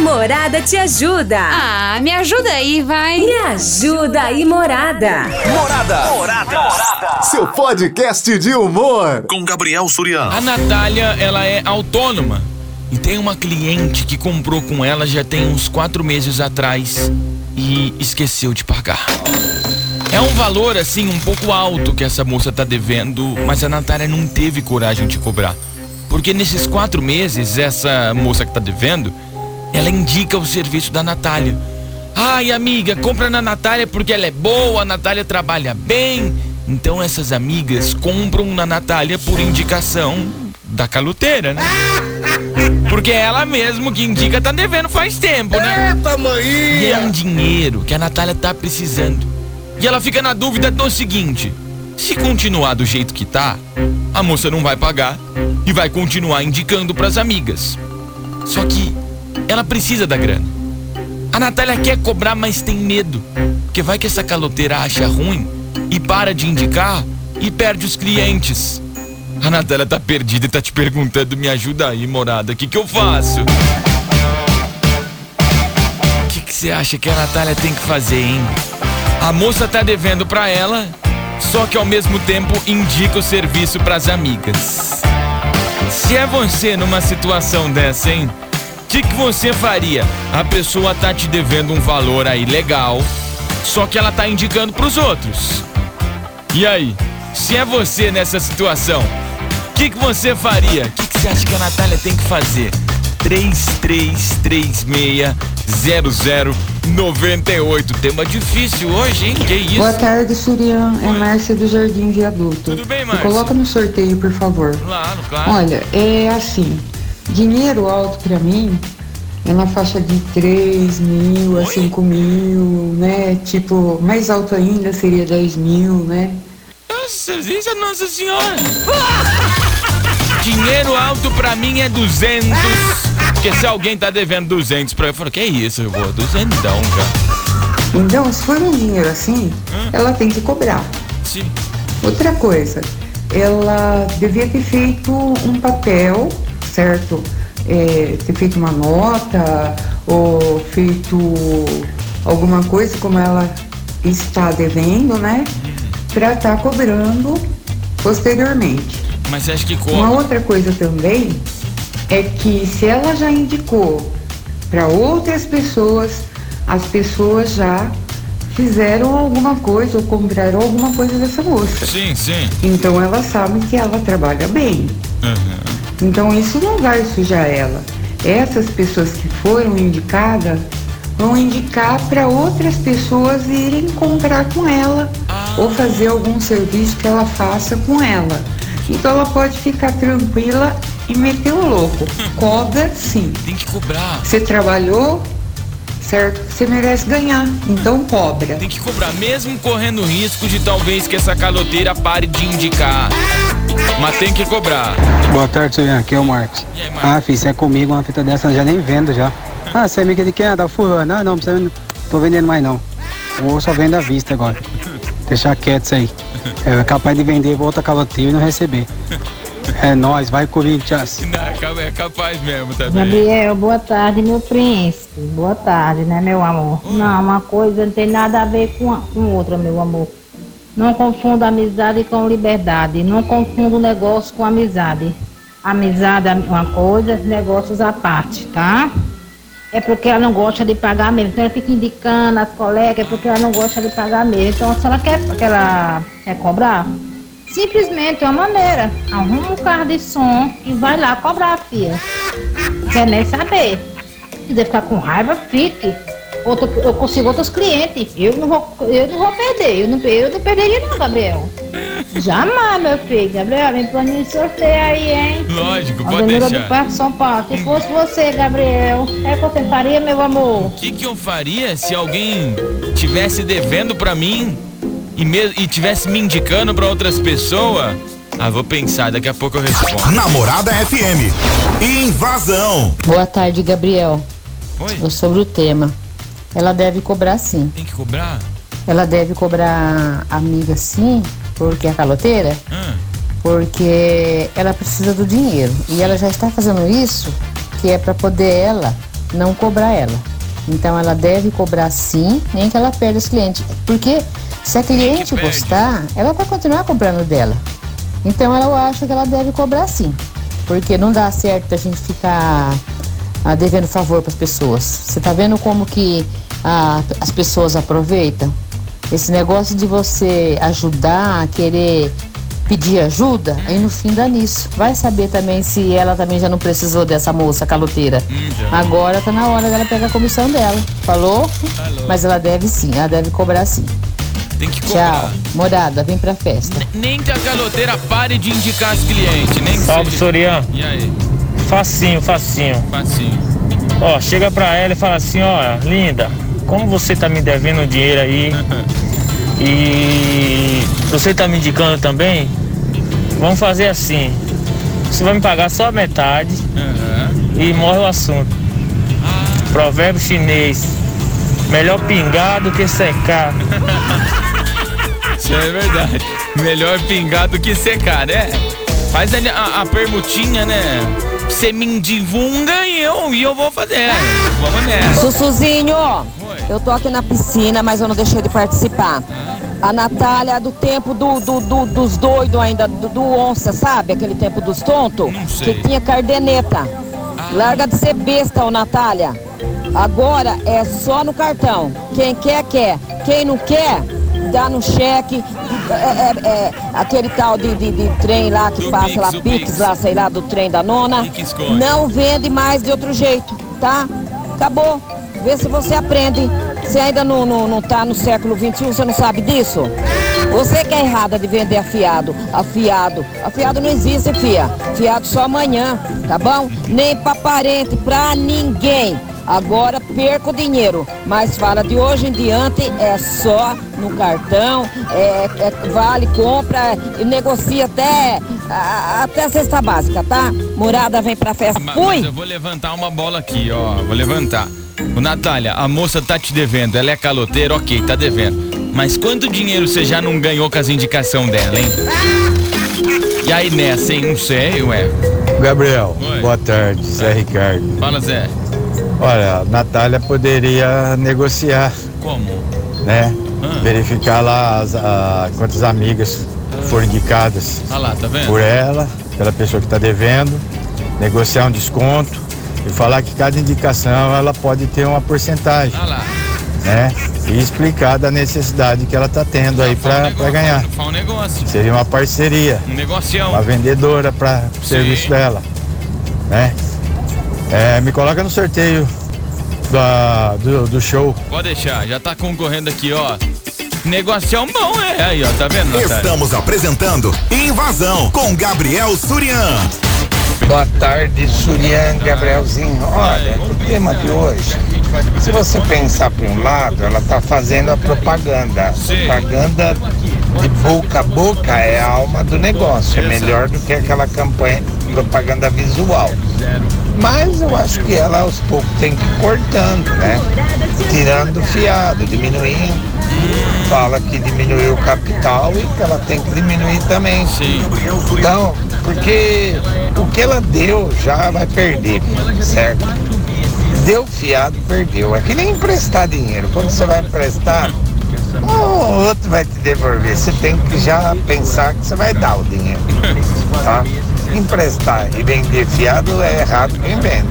Morada te ajuda. Ah, me ajuda aí, vai. Me ajuda aí, Morada. Morada. Morada. Seu podcast de humor. Com Gabriel Suriano. A Natália, ela é autônoma. E tem uma cliente que comprou com ela já tem uns quatro meses atrás e esqueceu de pagar. É um valor assim um pouco alto que essa moça tá devendo, mas a Natália não teve coragem de cobrar. Porque nesses quatro meses, essa moça que tá devendo, ela indica o serviço da Natália. Ai, amiga, compra na Natália porque ela é boa, a Natália trabalha bem. Então essas amigas compram na Natália por indicação da caloteira, né? Porque é ela mesmo que indica tá devendo faz tempo, né? Eita, mãe! E é um dinheiro que a Natália tá precisando. E ela fica na dúvida do seguinte: se continuar do jeito que tá, a moça não vai pagar e vai continuar indicando pras amigas. Só que ela precisa da grana. A Natália quer cobrar, mas tem medo. Porque vai que essa caloteira acha ruim e para de indicar e perde os clientes. A Natália tá perdida e tá te perguntando: me ajuda aí, morada, o que, que eu faço? O que, que você acha que a Natália tem que fazer, hein? A moça tá devendo pra ela, só que ao mesmo tempo indica o serviço pras amigas. Se é você numa situação dessa, hein? O que, que você faria? A pessoa tá te devendo um valor aí legal, só que ela tá indicando pros outros. E aí? Se é você nessa situação, o que, que você faria? O que, que você acha que a Natália tem que fazer? 33360098. Tema difícil hoje, hein? Que isso? Boa tarde, Surian. É Márcia do Jardim Viaduto. Tudo bem, Márcia? coloca no sorteio, por favor. Claro, claro. Olha, é assim, dinheiro alto pra mim é na faixa de 3 mil a Oi? 5 mil, né? Tipo, mais alto ainda seria 10 mil, né? Nossa, isso é Nossa Senhora. Dinheiro alto pra mim é 200. Porque se alguém tá devendo 200 pra eu, eu falo, que isso, eu vou, 200 já. Então, se for um dinheiro assim, Hum. ela tem que cobrar. Sim. Outra coisa, ela devia ter feito um papel, certo? É, ter feito uma nota ou feito alguma coisa como ela está devendo, né? Para estar cobrando posteriormente. Mas você acha que Uma outra coisa também é que se ela já indicou para outras pessoas, as pessoas já fizeram alguma coisa ou compraram alguma coisa dessa moça. Sim, sim. Então ela sabe que ela trabalha bem. Uhum. Então isso não vai sujar ela. Essas pessoas que foram indicadas vão indicar para outras pessoas irem comprar com ela ou fazer algum serviço que ela faça com ela. Então ela pode ficar tranquila e meter o louco. Cobra sim. Tem que cobrar. Você trabalhou, certo? Você merece ganhar. Então cobra. Tem que cobrar, mesmo correndo risco de talvez que essa caloteira pare de indicar. Mas tem que cobrar. Boa tarde, Surian. Aqui é o Marcos. E aí, Marcos? Ah, filho, se é comigo, uma fita dessa eu já nem vendo já. Ah, você é amiga de quem? Ah, da fulana. Ah, não, precisa, não tô vendendo mais não. Ou só vendo à vista agora. Deixar quieto isso aí. É capaz de vender outra caloteira e não receber. É nóis, vai Corinthians. Não, é ca- capaz mesmo também. Gabriel, boa tarde, meu príncipe. Boa tarde, né, meu amor? Não, uma coisa não tem nada a ver com, a, com outra, meu amor. Não confunda amizade com liberdade. Não confunda negócio com amizade. Amizade é uma coisa, negócios à parte, tá? É porque ela não gosta de pagar mesmo. Então ela fica indicando as colegas, é porque ela não gosta de pagar mesmo. Então se ela quer, que ela quer cobrar, simplesmente é uma maneira. Arruma um carro de som e vai lá cobrar, filha. Quer nem saber. Se quiser ficar com raiva, fique. Outro, eu consigo outros clientes. Eu não vou, eu não vou perder. Eu não, eu não perderia não, Gabriel. Jamais, meu filho. Gabriel, vem pra mim sorteio aí, hein? Lógico, pode Avenida do deixar. Parque São Paulo. Se fosse você, Gabriel, é que você faria, meu amor? O que, que eu faria se alguém tivesse devendo pra mim e, me, e tivesse me indicando pra outras pessoas? Ah, vou pensar, daqui a pouco eu respondo. Namorada FM. Invasão. Boa tarde, Gabriel. Oi? Sobre o tema. Ela deve cobrar sim. Tem que cobrar? Ela deve cobrar a amiga sim, porque é caloteira, Ah, porque ela precisa do dinheiro. E ela já está fazendo isso, que é para poder ela não cobrar ela. Então ela deve cobrar sim, nem que ela perda os clientes. Porque se a cliente gostar, ela vai continuar comprando dela. Então eu acho que ela deve cobrar sim. Porque não dá certo a gente ficar ah, devendo favor para as pessoas. Você tá vendo como que ah, as pessoas aproveitam? Esse negócio de você ajudar, querer pedir ajuda, aí no fim dá nisso. Vai saber também se ela também já não precisou dessa moça caloteira. Agora tá na hora dela pegar a comissão dela. Falou? Mas ela deve sim, ela deve cobrar sim. Tem que cobrar. Tchau. Morada, vem pra festa. Nem que a caloteira pare de indicar as clientes. Nem Salve, seja- Sorian. E aí? Facinho, facinho. Facinho. Ó, chega pra ela e fala assim, ó, linda, como você tá me devendo dinheiro aí e você tá me indicando também, vamos fazer assim. Você vai me pagar só a metade e morre o assunto. Provérbio chinês. Melhor pingar do que secar. É verdade. Melhor pingar do que secar, né? Faz ali a, a permutinha, né? Você me indivunga e eu, e eu vou fazer. Vamos nessa. Sussuzinho, eu tô aqui na piscina, mas eu não deixei de participar. A Natália do tempo do, do- do- dos doidos ainda, do, do onça, sabe? Aquele tempo dos tontos, que tinha cardeneta. Larga de ser besta, ô Natália. Agora é só no cartão. Quem quer, quer. Quem não quer, dá no cheque. É, é- é aquele tal de, de- de trem lá que Do passa Pix, lá, Pix Pix. lá, sei lá, do trem da nona. Não vende mais de outro jeito, tá? Acabou. Vê se você aprende. Você ainda não, não, não tá no século XXI, você não sabe disso? Você que é errada de vender afiado. Afiado. Afiado não existe, fia. Fiado só amanhã, tá bom? Nem pra parente, pra ninguém. Agora perca o dinheiro. Mas fala de hoje em diante é só no cartão, é, é- vale, compra e negocia até, a- até a cesta básica, tá? Morada vem pra festa. Ma- Fui! Mas eu vou levantar uma bola aqui, ó. Vou levantar. Ô, Natália, a moça tá te devendo. Ela é caloteira, ok, tá devendo. Mas quanto dinheiro você já não ganhou com as indicações dela, hein? E aí nessa, hein? Não sei, ué. Gabriel, Oi. boa tarde, Zé Ricardo. Fala, Zé. Olha, a Natália poderia negociar, Como? né? Ah. Verificar lá as, a- quantas amigas foram indicadas Olha lá, tá vendo? por ela, pela pessoa que está devendo, negociar um desconto e falar que cada indicação ela pode ter uma porcentagem, Olha lá. né? E explicar da necessidade que ela está tendo aí um para negócio, ganhar. Fala um negócio. Seria uma parceria. Um negocião. uma vendedora para o serviço dela, né? É, me coloca no sorteio da- do, do show. Pode deixar, já tá concorrendo aqui, ó. Negocião bom, é. Aí, ó, tá vendo, Natália? Estamos apresentando Invasão com Gabriel Surian. Boa tarde, Surian Gabrielzinho. Olha, o tema de hoje, se você pensar por um lado, ela está fazendo a propaganda. A propaganda de boca a boca é a alma do negócio. É melhor do que aquela campanha propaganda visual. Mas eu acho que ela aos poucos tem que ir cortando, né? Tirando fiado, diminuindo. Fala que diminuiu o capital e que ela tem que diminuir também. Sim. Então, porque o que ela deu já vai perder, certo? Deu fiado, perdeu. É que nem emprestar dinheiro. Quando você vai emprestar, o outro vai te devolver. Você tem que já pensar que você vai dar o dinheiro. Tá? Emprestar e vender fiado é errado quem vende.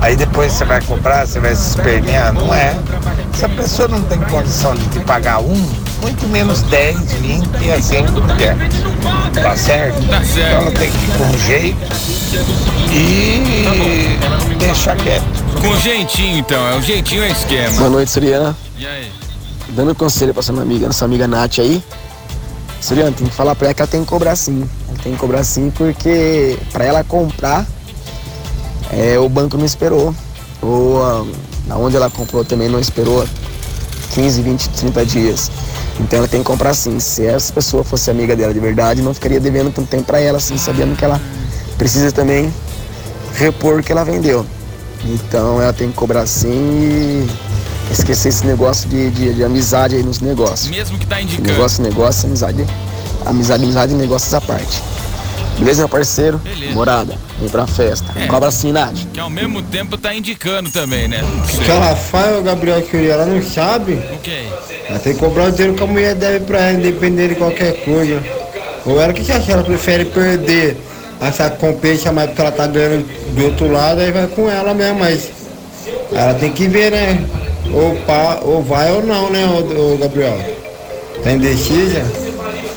Aí depois você vai comprar, você vai se espernear. Não é. Se a pessoa não tem condição de te pagar um, muito menos 10, 20 e assim por diante. Tá certo? Tá certo. Então ela tem que ir com jeito e deixar quieto. Com jeitinho, então. É o jeitinho é esquema. Boa noite, Suriana. E aí? Dando conselho pra essa minha amiga, nossa amiga Nath aí. Suriana, tem que falar pra ela que ela tem que cobrar sim. Ela tem que cobrar sim porque pra ela comprar, é, o banco não esperou. Ou ah, na onde ela comprou também não esperou 15, 20, 30 dias. Então ela tem que comprar sim. Se essa pessoa fosse amiga dela de verdade, não ficaria devendo tanto tempo pra ela, assim, sabendo que ela precisa também repor o que ela vendeu. Então ela tem que cobrar sim e esquecer esse negócio de, de, de amizade aí nos negócios. Mesmo que tá indicando. Negócio, negócio, amizade. Amizade, amizade, negócios à parte. Beleza, meu parceiro? Morada, vem pra festa. É. Cobra sim, Nath. Que ao mesmo tempo tá indicando também, né? O que ela faz, o Gabriel queria, ela não sabe. O quê? Ela tem que cobrar o dinheiro que a mulher deve pra ela, independente de qualquer coisa. Ou ela, o que você acha? Ela prefere perder essa competência mais porque ela tá ganhando do outro lado, aí vai com ela mesmo, mas ela tem que ver, né? Ou, pá, ou vai ou não, né, ô, ô Gabriel? Tá indecisa?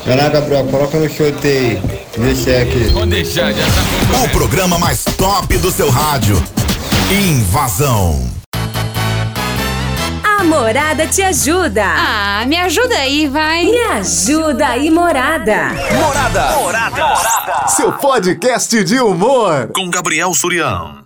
Vai lá, Gabriel, coloca no sorteio. Deixa aqui. Vou deixar, já tá O programa mais top do seu rádio. Invasão. A Morada te ajuda. Ah, me ajuda aí, vai. Me ajuda aí, Morada. Morada. Seu podcast de humor. Com Gabriel Surião.